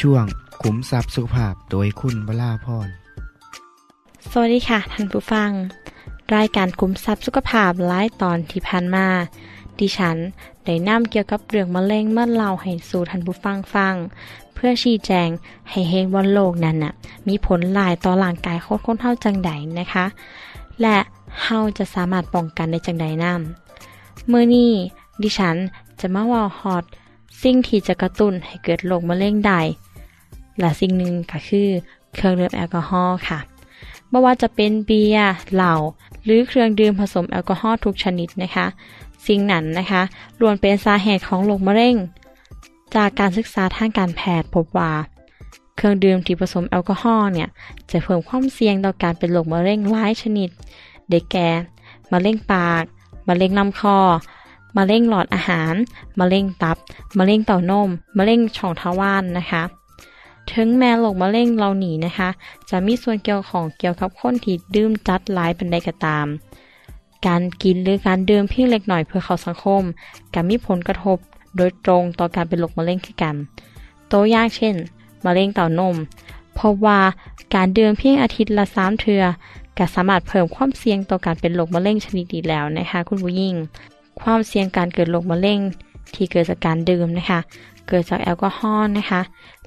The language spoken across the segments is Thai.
ช่วงขุมทรัพย์สุขภาพโดยคุณวราพรสวัสดีค่ะท่านผู้ฟัง รายการคุมทรัพย์สุขภาพหลายตอนที่ผ่านมา ดิฉันได้นำเกี่ยวกับเรื่องมะเร็งเมื่อเล่าให้สู่ท่านผู้ฟังฟัง เพื่อชี้แจงให้เห็นว่าโรคนั้นน่ะมีผลลายต่อร่างกายโคนคนเท่าจังใดนะคะ และเฮาจะสามารถป้องกันได้จังใดนํเมื่อนี้ดิฉันจะมาว่าฮอดสิ่งที่จะกระตุ้นให้เกิดโรคมะเร็งได้ และสิ่งหนึ่งก็คือเครื่องดื่มแอลกอฮอล์ค่ะไม่ว่าจะเป็นเบียร์เหล้าหรือเครื่องดื่มผสมแอลกอฮอล์ทุกชนิดนะคะ สิ่งนั้นนะคะล้วนเป็นสาเหตุของโรคมะเร็ง จากการศึกษาทางการแพทย์พบว่า เครื่องดื่มที่ผสมแอลกอฮอล์เนี่ยจะเพิ่มความเสี่ยงต่อการเป็นโรคมะเร็งหลายชนิด ได้แก่มะเร็งปากมะเร็งลำคอมะเร็งหลอดอาหารมะเร็งตับมะเร็งเต้านมมะเร็งช่องทวารนะคะ ถึงแม้โรคมะเร็งเราหนีนะคะ จะมีส่วนเกี่ยวของเกี่ยวกับคนที่ดื่มจัดหลายเป็นใดก็ตาม การกินหรือการดื่มเพียงเล็กหน่อยเพื่อเข้าสังคมก็มีผลกระทบโดยตรงต่อการเป็นโรคมะเร็งคือกัน ตัวอย่างเช่น มะเร็งเต้านมพบว่าการดื่มเพียงอาทิตย์ละสามเทือก็สามารถเพิ่มความเสี่ยงต่อการเป็นโรคมะเร็งชนิดนี้แล้วนะคะคุณผู้หญิง ความเสี่ยงการเกิดโรคมะเร็งที่เกิดจากการดื่มนะคะ เกิดจากแอลกอฮอล์นะคะ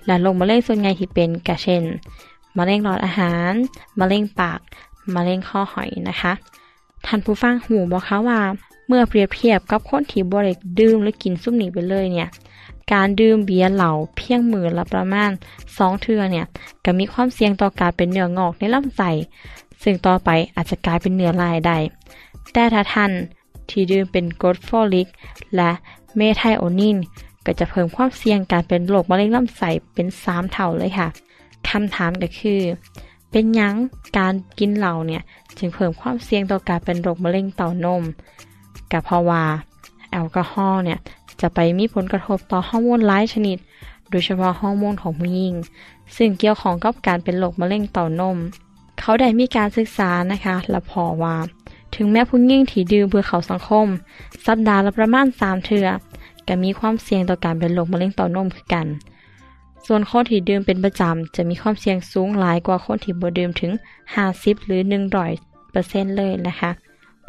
และโรคมะเร็งส่วนใหญ่ที่เป็นกระเช่นมะเร็งหลอดอาหาร มะเร็งปาก มะเร็งข้อหอยนะคะ ท่านผู้ฟังหูบอกคะว่า เมื่อเปรียบเทียบกับคนที่บริกดื่มหรือกินซุปนี้ไปเลยเนี่ย การดื่มเบียร์เหล่าเพียงมือละประมาณ2เทือเนี่ย ก็มีความเสี่ยงต่อการเป็นเนื้องอกในลำไส้ ซึ่งต่อไปอาจจะกลายเป็นเนื้อลายได้ แต่ถ้าท่านที่ดื่มเป็นกรดฟอลิก และเมไทโอนิน ก็จะเพิ่มความเสี่ยงการเป็นโรคมะเร็งลำไส้เป็น3เท่าเลยค่ะคำถามก็คือ เป็นยังการกินเหล้าเนี่ยจึงเพิ่มความเสี่ยงต่อการเป็นโรคมะเร็งเต้านมก็เพราะว่าแอลกอฮอล์เนี่ยจะไปมีผลกระทบต่อฮอร์โมนหลายชนิด โดยเฉพาะฮอร์โมนของผู้หญิง ซึ่งเกี่ยวข้องกับการเป็นโรคมะเร็งเต้านม เขาได้มีการศึกษานะคะและพอว่า ถึงแม้ผู้หญิงที่ดื่มเพื่อเขาสังคม สัปดาห์ละประมาณ3เทื่อ ก็มีความเสี่ยงต่อการเป็นโรคมะเร็งเต้านมคือกัน ส่วนคนที่ดื่มเป็นประจำจะมีความเสี่ยงสูงหลายกว่าคนที่บ่ดื่มถึง 50 หรือ100เปอร์เซ็นต์เลยนะคะ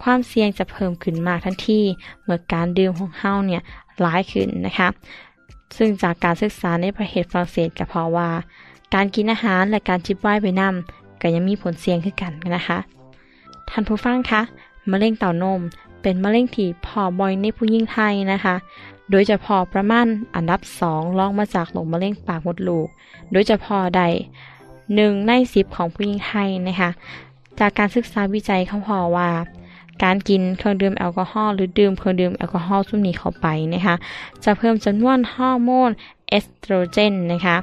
ความเสี่ยงจะเพิ่มขึ้นมากทันทีเมื่อการดื่มของเฮาเนี่ยหลายขึ้นนะคะ ซึ่งจากการศึกษาในประเทศฝรั่งเศสก็เพราะว่า การกินอาหารและการจิบไวน์ไปนำก็ยังมีผลเสี่ยงขึ้นกันนะคะท่านผู้ฟังคะมะเร็งเต้านมเป็นมะเร็งที่พอบ่อยในผู้หญิงไทยนะคะ โดยเฉพาะประมาณอันดับ2รองมาจากโรคมะเร็งปากมดลูก โดยเฉพาะได้หนึ่งในสิบของผู้หญิงไทยนะคะจากการศึกษาวิจัยเขาพบว่า การกินเครื่องดื่มแอลกอฮอล์หรือดื่มเครื่องดื่มแอลกอฮอล์กลุ่มนี้เข้าไปนะคะจะเพิ่มจำนวนฮอร์โมนเอสโตรเจนนะคะ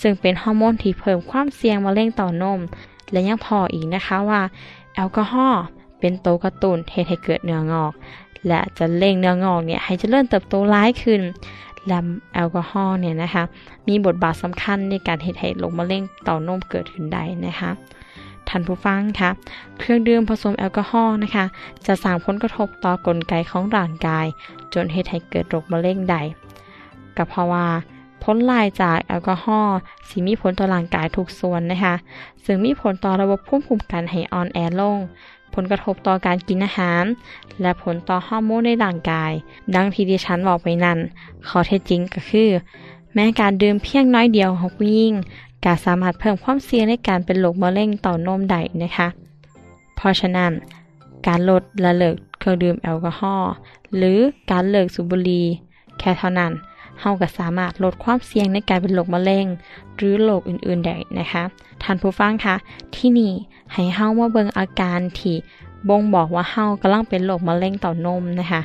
ซึ่งเป็นฮอร์โมนที่เพิ่มความเสี่ยงมะเร็งเต้านม และยังพบอีกนะคะว่า แอลกอฮอล์เป็นตัวกระตุ้นเหตุให้เกิดเนื้องอก และจะเร่งเนื้องอกเนี่ยให้เจริญเติบโตร้ายขึ้นและแอลกอฮอล์เนี่ยนะคะมีบทบาทสำคัญในการเฮ็ดให้โรคมะเร็งเต้านมเกิดขึ้นได้นะคะท่านผู้ฟังคะเครื่องดื่มผสมแอลกอฮอล์นะคะ จะสร้างผลกระทบต่อกลไกของร่างกาย จนเฮ็ดให้เกิดโรคมะเร็งได้ก็เพราะว่าผลลายจากแอลกอฮอล์สิมีผลต่อร่างกายทุกส่วนนะคะ ซึ่งมีผลต่อระบบภูมิคุ้มกันให้อ่อนแอลง ผลกระทบต่อการกินอาหาร และผลต่อฮอร์โมนในร่างกาย ดังที่ดิฉันบอกไปนั้นข้อเท็จจริงก็คือ แม้การดื่มเพียงน้อยเดียวของผู้หญิงก็สามารถเพิ่มความเสี่ยงในการเป็นโรคมะเร็งเต้านมได้นะคะ เพราะฉะนั้น การลดและเลิกเครื่องดื่มแอลกอฮอล์หรือการเลิกสูบบุหรี่แค่เท่านั้น เฮาก็สามารถลดความเสี่ยงในการเป็นโรคมะเร็ง หรือโรคอื่นๆได้นะคะท่านผู้ฟังคะที่นี่ให้เฮามาเบิ่งอาการที่บ่งบอกว่าเฮากำลังเป็นโรคมะเร็งเต้านมนะคะ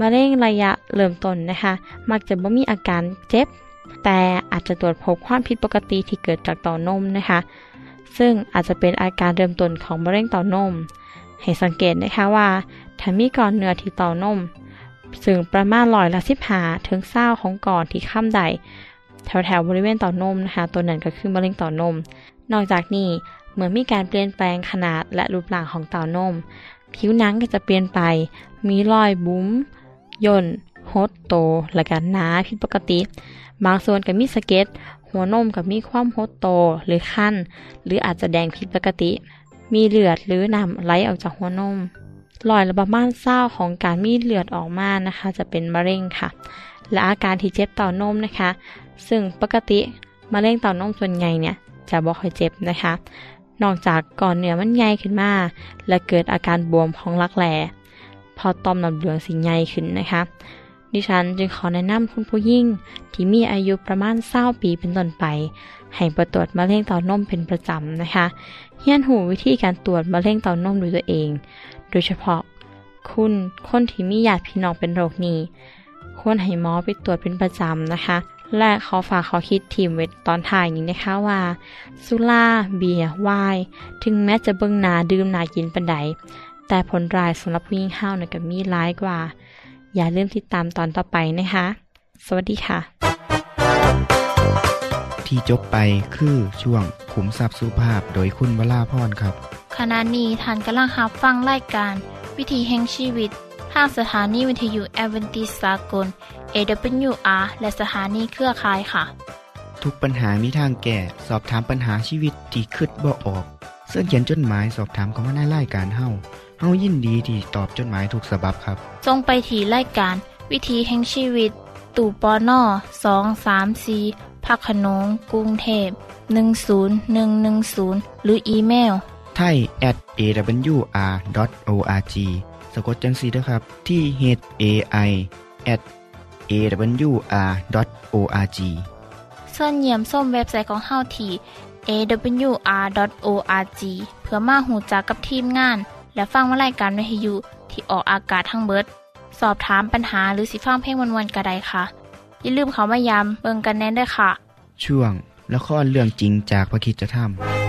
มะเร็งระยะเริ่มต้นนะคะ มักจะบ่มีอาการเจ็บ แต่อาจจะตรวจพบความผิดปกติที่เกิดจากเต้านมนะคะ ซึ่งอาจจะเป็นอาการเริ่มต้นของมะเร็งเต้านม ให้สังเกตนะคะว่าถ้ามีก้อนเนื้อที่เต้านม ซึ่งประมาณร้อยละสิบหาถึงเศร้าของก่อนที่ข้ามใด แถวแถวบริเวณเต้านมนะคะตัวนั้นก็คือมะเร็งเต้านม นอกจากนี้เมื่อมีการเปลี่ยนแปลงขนาดและรูปร่างของเต้านม ผิวหนังก็จะเปลี่ยนไป มีรอยบุ้มย่นหดโต และก็หนาผิดปกติ บางส่วนก็มีสะเก็ดหัวนมกับมีความหดโตหรือคันหรืออาจจะแดงผิดปกติ มีเลือดหรือน้ำไหลออกจากหัวนม รอยละประมาณเศร้าของการมีเลือดออกมานะคะ จะเป็นมะเร็งค่ะ และอาการที่เจ็บเต้านมนะคะ ซึ่งปกติมะเร็งเต้านมส่วนใหญ่เนี่ยจะบ่ค่อยเจ็บนะคะ นอกจากก่อนเนื้อมันใหญ่ขึ้นมา และเกิดอาการบวมของรักแร้พอต่อมน้ำเหลืองสิใหญ่ขึ้นนะคะ ดิฉันจึงขอแนะนำคุณผู้หญิงที่มีอายุประมาณเศร้าปีเป็นต้นไป ให้ประตรวจมะเร็งเต้านมเป็นประจำนะคะเฮียนหูวิธีการตรวจมะเร็งเต้านมด้วยตัวเอง โดยเฉพาะ คุณคนที่มีญาติพี่น้องเป็นโรคนี้ ควรให้หมอไปตรวจเป็นประจำนะคะ และขอฝากขอคิดทีมไว้ตอนถ่ายนี้นะคะว่าสุราเบียร์ไวน์ถึงแม้จะเบิ่งนาดื่มนากินปันใดแต่ผลร้ายสำหรับผู้หญิงห้าวนะก็มีร้ายกว่า อย่าลืมติดตามตอนต่อไปนะคะ สวัสดีค่ะ ที่จบไปคือช่วงขุมทรัพย์สุภาพโดยคุณวราพรครับ ขณะนี้ท่านกำลังรับฟังรายการ วิถีแห่งชีวิตทางสถานีวิทยุแอเวนติสากล AWR และสถานีเครือข่ายค่ะ ทุกปัญหามีทางแก้ สอบถามปัญหาชีวิตที่คิดบ่ออกเสื้อเขียนจดหมายสอบถามเขามาในรายการเฮาเฮายินดีที่ตอบจดหมายถูกฉบับครับทรงไปถีรายการ วิถีแห่งชีวิต ตู่ปอน่อสองสามสีพักขนงกรุงเทพ 10110 หรืออีเมล ไทย at awr.org สะกดจังสีนะครับ ที่ h a i at awr.org ส่วนเยี่ยมส้มเว็บไซต์ของเฮาที่ awr.org เพื่อมาหูจักกับทีมงาน และฟังวารายการวิทยุที่ออกอากาศทั้งเบิด สอบถามปัญหาหรือสิฟังเพลงวนๆกระไดค่ะ อย่าลืมเขามายามเบิงกันแน่นด้วยค่ะ ช่วงละครเรื่องจริงจากพระคิดจะทำ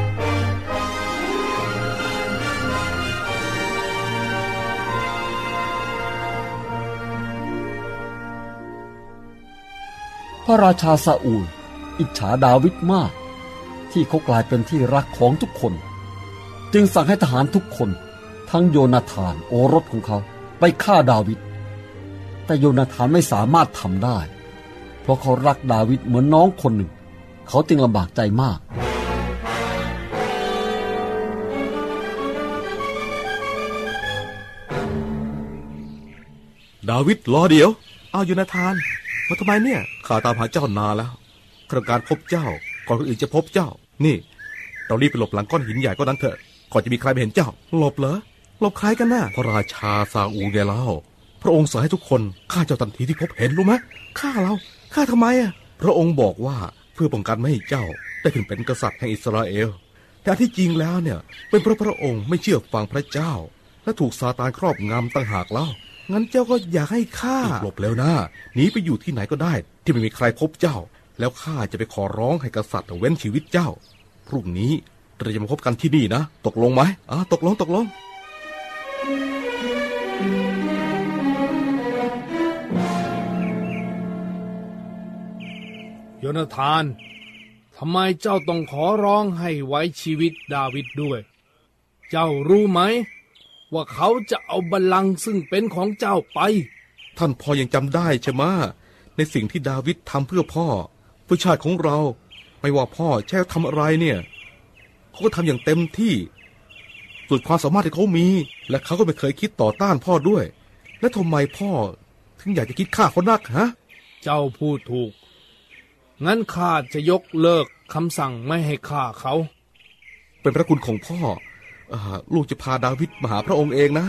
พระราชาซาอูล อิจฉาดาวิดมาก ที่เขากลายเป็นที่รักของทุกคน จึงสั่งให้ทหารทุกคน ทั้งโยนาธานโอรสของเขาไปฆ่าดาวิดแต่โยนาธานไม่สามารถทำได้ เพราะเขารักดาวิดเหมือนน้องคนหนึ่ง เขาจึงลำบากใจมากดาวิดรอเดี๋ยว เอาอยู่นาธาน มาทำไมเนี่ย ข้าตามหาเจ้านานแล้วข้าต้องการพบเจ้า ก่อนคนอื่นจะพบเจ้า นี่ เรารีบไปหลบหลังก้อนหินใหญ่ก้อนนั้นเถอะ ก่อนจะมีใครไปเห็นเจ้า หลบเหรอ หลบใครกันน่ะ พระราชาซาอูไงเล่า พระองค์สั่งให้ทุกคนฆ่าเจ้าทันทีที่พบเห็นรู้ไหมฆ่าเราฆ่าทำไมอะ พระองค์บอกว่าเพื่อป้องกันไม่ให้เจ้า ได้ขึ้นเป็นกษัตริย์แห่งอิสราเอล แต่ที่จริงแล้วเนี่ย เป็นเพราะพระองค์ไม่เชื่อฟังพระเจ้า และถูกซาตานครอบงำตั้งหากเล่างั้นเจ้าก็อยากให้ข้าหลบแล้วนะหนีไปอยู่ที่ไหนก็ได้ ที่ไม่มีใครพบเจ้า แล้วข้าจะไปขอร้องให้กษัตริย์เว้นชีวิตเจ้า พรุ่งนี้เราจะมาพบกันที่นี่นะ ตกลงไหมอ่าตกลงตกลงดโยนาธาน ทำไมเจ้าต้องขอร้องให้ไว้ชีวิตดาวิดด้วย เจ้ารู้ไหม ว่าเขาจะเอาบัลลังก์ซึ่งเป็นของเจ้าไป ท่านพ่อยังจำได้ใช่ไหมะ ในสิ่งที่ดาวิดทำเพื่อพ่อ เพื่อชาติของเรา ไม่ว่าพ่อแช่ทำอะไรเนี่ย เขาก็ทำอย่างเต็มที่ สุดความสามารถที่เขามี และเขาก็ไม่เคยคิดต่อต้านพ่อด้วย และทำไมพ่อ ถึงอยากจะคิดฆ่าเขานักฮะ เจ้าพูดถูก งั้นข้าจะยกเลิกคำสั่งไม่ให้ฆ่าเขา เป็นพระคุณของพ่อเออลูกจะพาดาวิดมาหาพระองค์เองนะ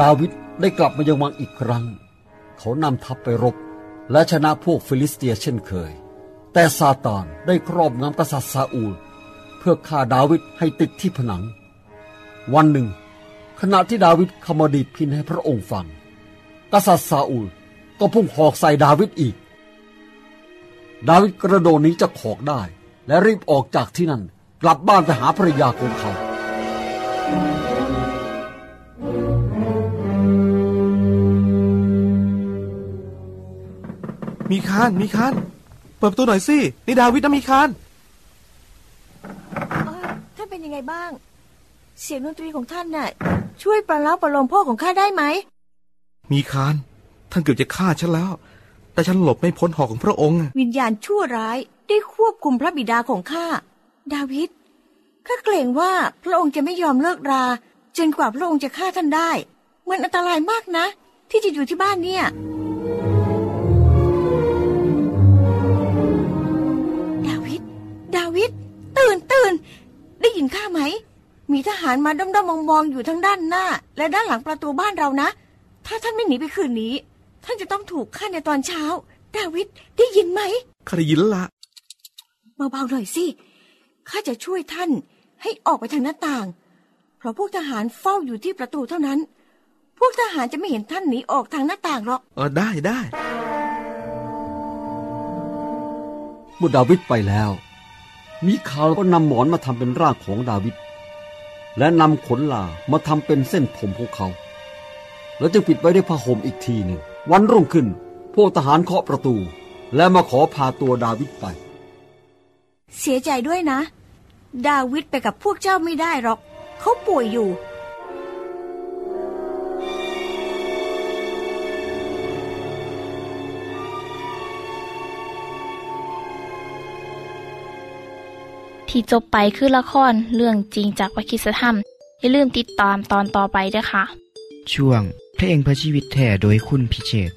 ดาวิดได้กลับมายังวังอีกครั้ง เขานำทัพไปรบ และชนะพวกฟิลิสเตียเช่นเคย แต่ซาตานได้ครอบงำกษัตริย์ซาอูล เพื่อฆ่าดาวิดให้ติดที่ผนัง วันหนึ่ง ขณะที่ดาวิดก้มดีดพิณให้พระองค์ฟัง กษัตริย์ซาอูลก็พุ่งหอกใส่ดาวิดอีก ดาวิดกระโดดหนีจากหอกได้ และรีบออกจากที่นั่นกลับบ้านไปหาภรรยาของเขา มีคานมีคานเปิดประตูหน่อยสินี่ดาวิดนะมีคานเอ่อท่านเป็นยังไงบ้าง เสียงดนตรีของท่านน่ะ ช่วยประล้าประโลมพ่อของข้าได้ไหม มีคานท่านเกือบจะฆ่าฉันแล้ว แต่ฉันหลบไม่พ้นหอกของพระองค์ วิญญาณชั่วร้ายได้ควบคุมพระบิดาของข้า ดาวิดข้าเกรงว่าพระองค์จะไม่ยอมเลิกรา จนกว่าพระองค์จะฆ่าท่านได้ มันอันตรายมากนะ ที่จะอยู่ที่บ้านเนี่ย นตื่นได้ยินข้าไหม มีทหารมาด้อมๆมองๆอยู่ทั้งด้านหน้า และด้านหลังประตูบ้านเรานะ ถ้าท่านไม่หนีไปคืนนี้ ท่านจะต้องถูกฆ่าในตอนเช้า ดาวิดได้ยินไหมข้าได้ยินแล้วละเบาๆหน่อยสิข้าจะช่วยท่านให้ออกไปทางหน้าต่าง เพราะพวกทหารเฝ้าอยู่ที่ประตูเท่านั้น พวกทหารจะไม่เห็นท่านหนีออกทางหน้าต่างหรอกเออได้ได้เมื่อดาวิดไปแล้ว มีข่าวก็นำหมอนมาทำเป็นร่างของดาวิดและนำขนลามาทำเป็นเส้นผมของเขา แล้วจึงปิดไว้ด้วยผ้าห่มอีกทีหนึ่ง วันรุ่งขึ้น พวกทหารเคาะประตู และมาขอพาตัวดาวิดไป เสียใจด้วยนะ ดาวิดไปกับพวกเจ้าไม่ได้หรอก เขาป่วยอยู่ ที่จบไปคือละครเรื่องจริงจากวิคิสธรรม อย่าลืมติดตามตอนต่อไปด้วยค่ะ ช่วงพระเพื่อชีวิตแท่โดยคุณพิเชษ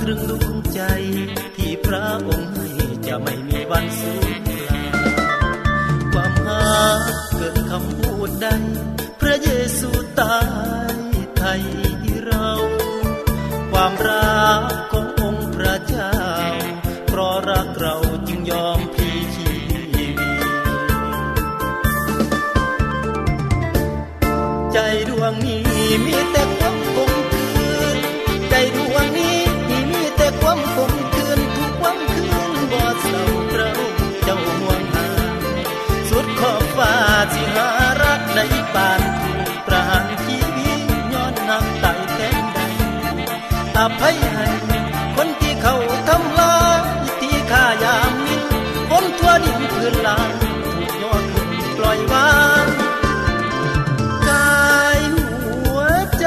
ตรึงดวงใจ ที่พระองค์ให้จะไม่มีวันสูญเปล่าความหาเกินคำพูดใด พระเยซูตายไทยเรา ความรักขององค์พระเจ้า เพราะรักเราจึงยอมพีชีวิตใจดวงนี้มีแต่ กในบ้านถูกประหารชีวิตย้อนน้ำตายแทนใดอภัยให้คนที่เขาทำลายที่ข้ายามมินคนทั่วดินพื้นลานถูกยอขึ้นปล่อยวางกายหัวใจ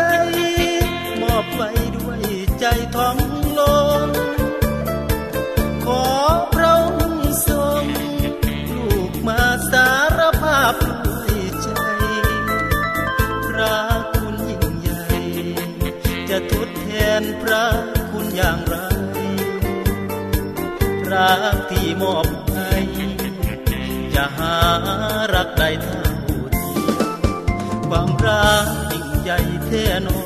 มอบไว้ด้วยใจท้อง ที่มอบให้จะหารักใดเท่าที่ความรักยิ่งใหญ่เท่นอ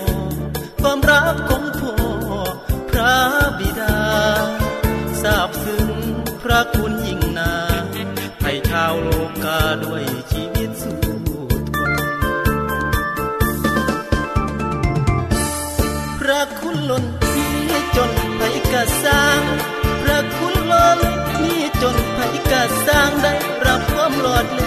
ความรักของพ่อพระบิดาทราบซึ้งพระคุณยิ่งนาให้ชาวโลกาด้วยชีวิตสู้ทนพระคุณล้นที่จนไปกระสร้ง จนภัยกาสร้างได้รับความหลอดเลย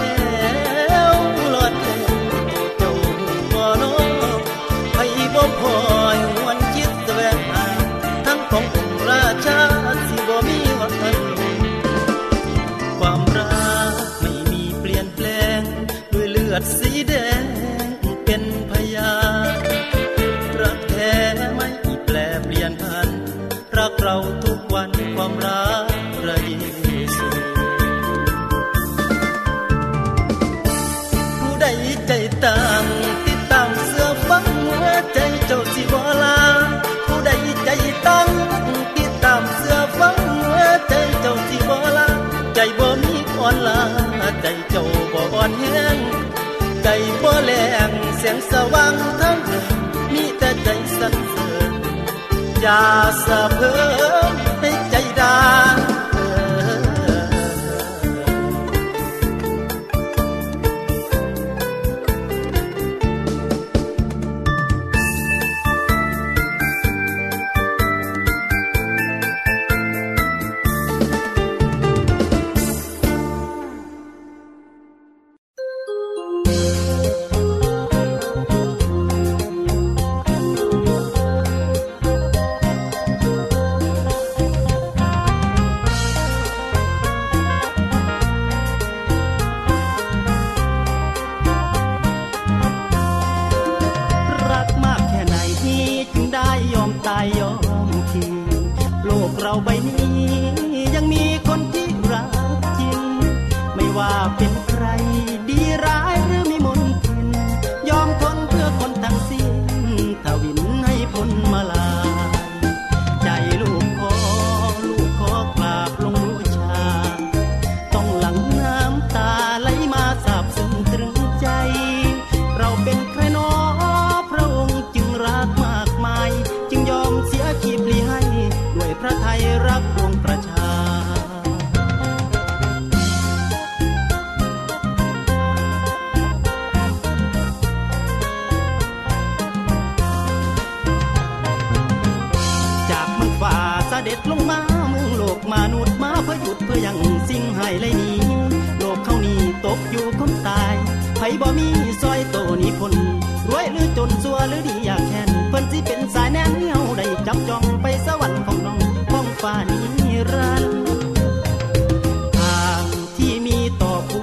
สว่างทั้งมีแต่ใจสันเสริญอย่าสะเพอ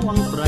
វងប្រៃ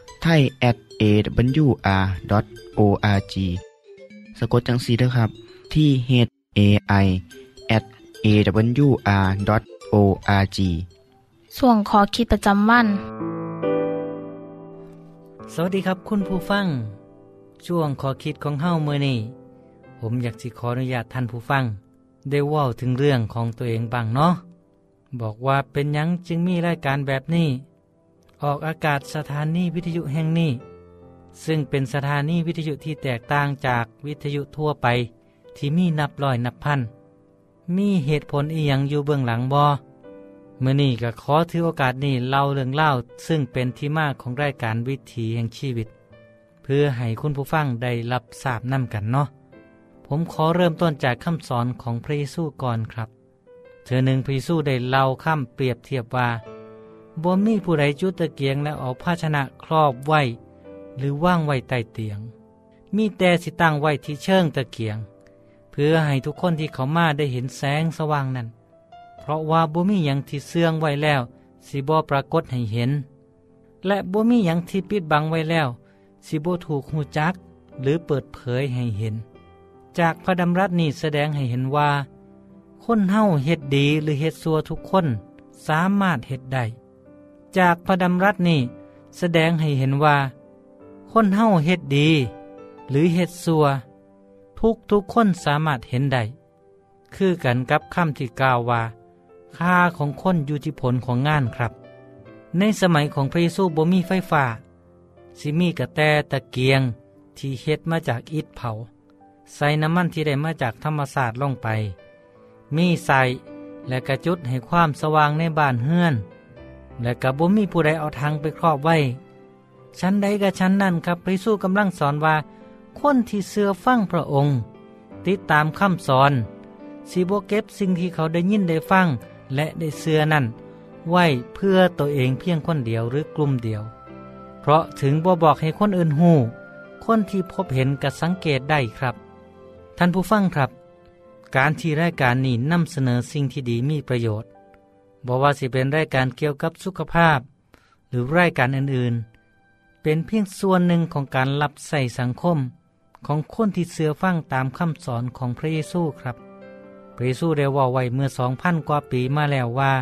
ไทย at awr.org สะกดจังสีนะครับ ที่ h a i at awr.org ส่วนขอคิดประจำวัน สวัสดีครับคุณผู้ฟัง ช่วงขอคิดของเฮ้าเมื่อนี้ผมอยากสิขออนุญาตท่านผู้ฟัง ได้เว่าถึงเรื่องของตัวเองบ้างเนาะบอกว่าเป็นยังจึงมีรายการแบบนี้ ออกอากาศสถานีวิทยุแห่งนี้ ซึ่งเป็นสถานีวิทยุที่แตกต่างจากวิทยุทั่วไป ที่มีนับร้อยนับพัน มีเหตุผลอีหยังอยู่เบื้องหลังบอเมื่อนี้ก็ขอถือโอกาสนี้เล่าเรื่องเล่า ซึ่งเป็นที่มาของรายการวิถีแห่งชีวิต เพื่อให้คุณผู้ฟังได้รับทราบนำกันเนาะผมขอเริ่มต้นจากคำสอนของพระเยซูก่อนครับ เธอหนึ่งพระเยซูได้เล่าคำเปรียบเทียบว่า บ่มีผู้ใดจุดตะเกียงและเอาภาชนะครอบไว้ หรือว่างไว้ใต้เตียง มีแต่สิตั้งไว้ที่เชิงตะเกียง เพื่อให้ทุกคนที่เขามาได้เห็นแสงสว่างนั้น เพราะว่าบ่มีหยังที่เสื่องไว้แล้ว สิบ่ปรากฏให้เห็น และบ่มีหยังที่ปิดบังไว้แล้ว สิบ่ถูกหูจัก หรือเปิดเผยให้เห็น จากพระดำรัสนี้แสดงให้เห็นว่า คนเฮาเฮ็ดดีหรือเฮ็ดซัวทุกคน สามารถเฮ็ดได้ จากพระดำรัสนี้แสดงให้เห็นว่า คนเฮาเฮ็ดดี หรือเฮ็ดซัว ทุกทุกคนสามารถเห็นได้ คือกันกับคำที่กล่าวว่า ค่าของคนอยู่ที่ผลของงานครับ ในสมัยของพระเยซูบ่มีไฟฟ้าสิมีกระแตตะเกียงที่เฮ็ดมาจากอิฐเผา ใส่น้ำมันที่ได้มาจากธรรมศาสตร์ลงไป มีใส่และกระจุดให้ความสว่างในบ้านเฮือน และกับบ่มีผู้ใดเอาทางไปครอบไว้ ชั้นใดกับชั้นนั้นครับพระเยซูกำลังสอนว่า คนที่เสือฟังพระองค์ ติดตามคำสอนสีโบเก็บสิ่งที่เขาได้ยินได้ฟัง และได้เสือนั่น ไว้เพื่อตัวเองเพียงคนเดียวหรือกลุ่มเดียว เพราะถึงบ่บอกให้คนอื่นหูคนที่พบเห็นก็สังเกตได้ครับ ท่านผู้ฟังครับ การที่รายการนี้นำเสนอสิ่งที่ดีมีประโยชน์ บอกว่าสิเป็นรายการเกี่ยวกับสุขภาพ หรือรายการอื่นๆ เป็นเพียงส่วนหนึ่งของการรับใส่สังคมของคนที่เสือฟังตามคำสอนของพระเยซูครับ พระเยซูได้ว่าไว้เมื่อสองพันกว่าปีมาแล้วว่า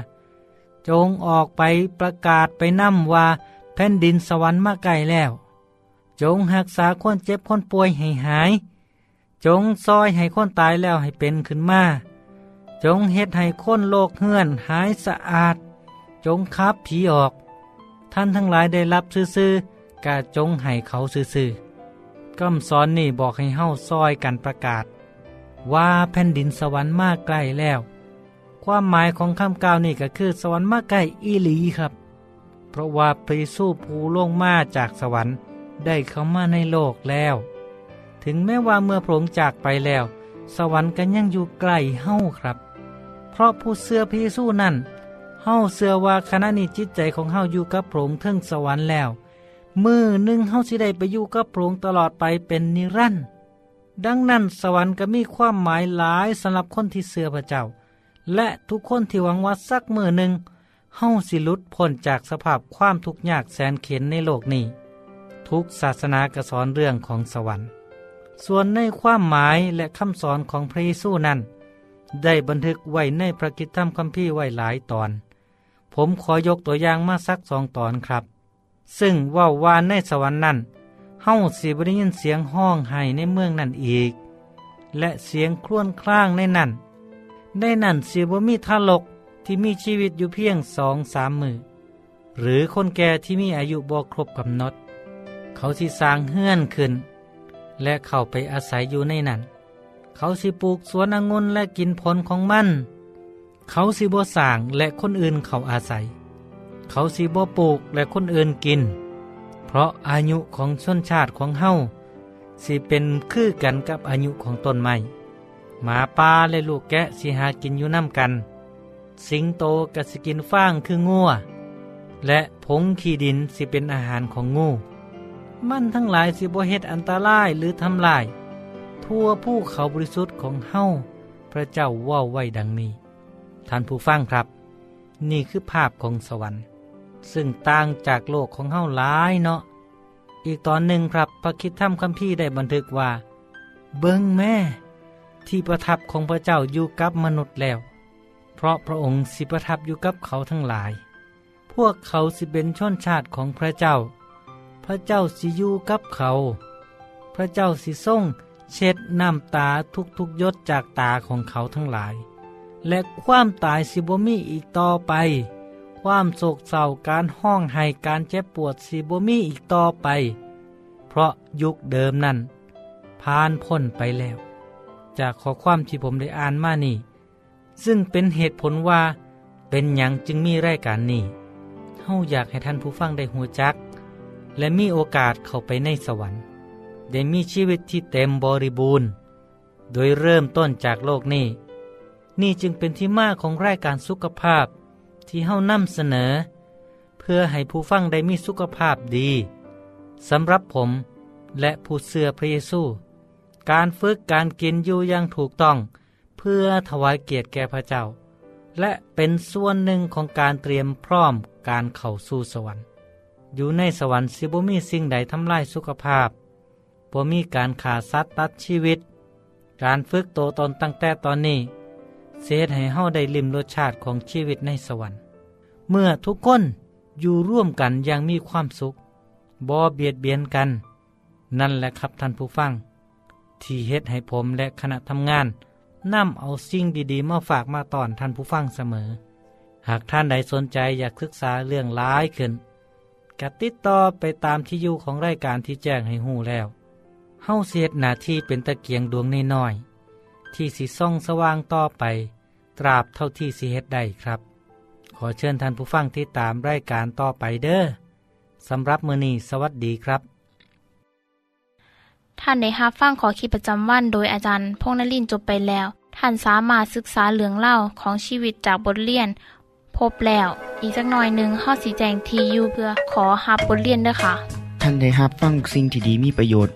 จงออกไปประกาศไปนำว่าแผ่นดินสวรรค์มาใกลแล้ว จงรักษาคนเจ็บคนป่วยให้หาย จงซอยให้คนตายแล้วให้เป็นขึ้นมา จงเฮ็ดให้คนโลกเฮือนหายสะอาด จงคับผีออก ท่านทั้งหลายได้รับซื่อๆกาจงให้เขาซื่อๆคำสอนนี่บอกให้เฮ้าซอยกันประกาศ ว่าแผ่นดินสวรรค์มากใกล้แล้ว ความหมายของคำกล่าวนี่ก็คือสวรรค์มาใกล้อีหลีครับ เพราะว่าพระเยซูผู้ลงมาจากสวรรค์ได้เข้ามาในโลกแล้ว ถึงแม้ว่าเมื่อพระองค์จากไปแล้ว สวรรค์ก็ยังอยู่ใกล้เฮ้าครับ ราะผู้เสือพระเยซูนั่นเฮ้าเสือว่าขณะนี้จิตใจของเฮ้าอยู่กับพระองเทิงสวรรค์แล้ว มือหนึ่งเฮาสิได้ไปอยู่กับพระองตลอดไปเป็นนิรันดร์ดังนั้นสวรรค์ก็มีความหมายหลายสำหรับคนที่เสือพระเจ้า และทุกคนที่หวังว่าสักมือหนึ่งเฮาสิลุดพ้นจากสภาพความทุกข์ยากแสนเข็นในโลกนี้ ทุกศาสนากระสอนเรื่องของสวรรค์ ส่วนในความหมายและคำสอนของพระเยซูนั้น ได้บันทึกไว้ในพระกิตธรรมคัมภีร์ไว้หลายตอน ผมขอยกตัวอย่างมาสักสองตอนครับ ซึ่งว่าวานในสวรรค์นั้นเฮ้าสิบได้ยินเสียงห้องไห้ในเมืองนั่นอีก และเสียงครวญครางในนั่นในนั่นสิบ่มีทารกที่มีชีวิตอยู่เพียงสองสามมือหรือคนแก่ที่มีอายุบ่ครบกำหนด เขาสิสร้างเฮือนขึ้น และเข้าไปอาศัยอยู่ในนั้น เขาสิปลูกสวนองุ่นและกินผลของมัน เขาสิบ่สร้างและคนอื่นเขาอาศัย เขาสิบ่ปลูกและคนอื่นกิน เพราะอายุของชนชาติของเฮาสิเป็นคือกันกับอายุของต้นไม้หมาป่าและลูกแกะสิหากินอยู่น้ำกัน สิงโตกับสิกินฟางคืองัวและผงขี้ดินสิเป็นอาหารของงู มันทั้งหลายสิบ่เฮ็ดอันตรายหรือทำลาย ทั่วผู้เขาบริสุทธิ์ของเฮาพระเจ้าว่าไว้ดังนี้ ท่านผู้ฟังครับ นี่คือภาพของสวรรค์ ซึ่งต่างจากโลกของเฮาหลายเนาะ อีกตอนหนึ่งครับพระคิดถ้ำคัมภีร์ได้บันทึกว่า เบิงแม่ ที่ประทับของพระเจ้าอยู่กับมนุษย์แล้ว เพราะพระองค์สิประทับอยู่กับเขาทั้งหลาย พวกเขาสิเป็นชนชาติของพระเจ้า พระเจ้าสิอยู่กับเขา พระเจ้าสิทรง เช็ดน้ำตาทุกๆยศจากตาของเขาทั้งหลาย และความตายสิบมีอีกต่อไป ความโศกเศร้าการห้องไห้การเจ็บปวดสิบมีอีกต่อไป เพราะยุคเดิมนั้นผ่านพ้นไปแล้ว จากข้อความที่ผมได้อ่านมานี่ ซึ่งเป็นเหตุผลว่า เป็นหยังจึงมีรายการนี้เฮาอยากให้ท่านผู้ฟังได้หูจัก และมีโอกาสเข้าไปในสวรรค์ ได้มีชีวิตที่เต็มบริบูรณ์ โดยเริ่มต้นจากโลกนี้ นี่จึงเป็นที่มาของรายการสุขภาพที่เฮานำเสนอ เพื่อให้ผู้ฟังได้มีสุขภาพดีสำหรับผมและผู้เสือพระเยซูการฝึกการกินอยู่อย่างถูกต้อง เพื่อถวายเกียรติแก่พระเจ้า และเป็นส่วนหนึ่งของการเตรียมพร้อมการเข้าสู่สวรรค์ อยู่ในสวรรค์สิบมีสิ่งใดทำลายสุขภาพ บ่มีการขาดสัตว์ตัดชีวิต การฝึกโตตนตั้งแต่ตอนนี้ เสดให้เฮาได้ลิมรสชาติของชีวิตในสวรรค์ เมื่อทุกคนอยู่ร่วมกันอย่างมีความสุขบ่เบียดเบียนกัน นั่นแหละครับท่านผู้ฟัง ที่เฮ็ดให้ผมและคณะทำงานนำเอาสิ่งดีๆ มาฝากมาตอนท่านผู้ฟังเสมอ หากท่านใดสนใจอยากศึกษาเรื่องร้ายขึ้นกติดต่อไปตามที่อยู่ของรายการที่แจ้งให้หูแล้ว เฮาเสียดหน้าที่เป็นตะเกียงดวงน้อยๆที่สีส่องสว่างต่อไป ตราบเท่าที่สิเฮ็ดได้ครับ ขอเชิญท่านผู้ฟังที่ตามรายการต่อไปเด้อสำหรับมือนี้สวัสดีครับ ท่านได้รับฟังขอคิดประจำวันโดยอาจารย์พงษ์นลินทร์จบไปแล้ว ท่านสามารถศึกษาเรื่องเล่าของชีวิตจากบทเรียน พบแล้ว อีกสักหน่อยหนึ่งข้อสีแจงทีอยู่เพื่อขอฮับบทเรียนด้วยค่ะ ท่านได้รับฟังสิ่งที่ดีมีประโยชน์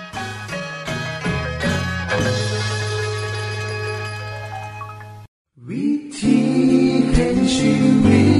you?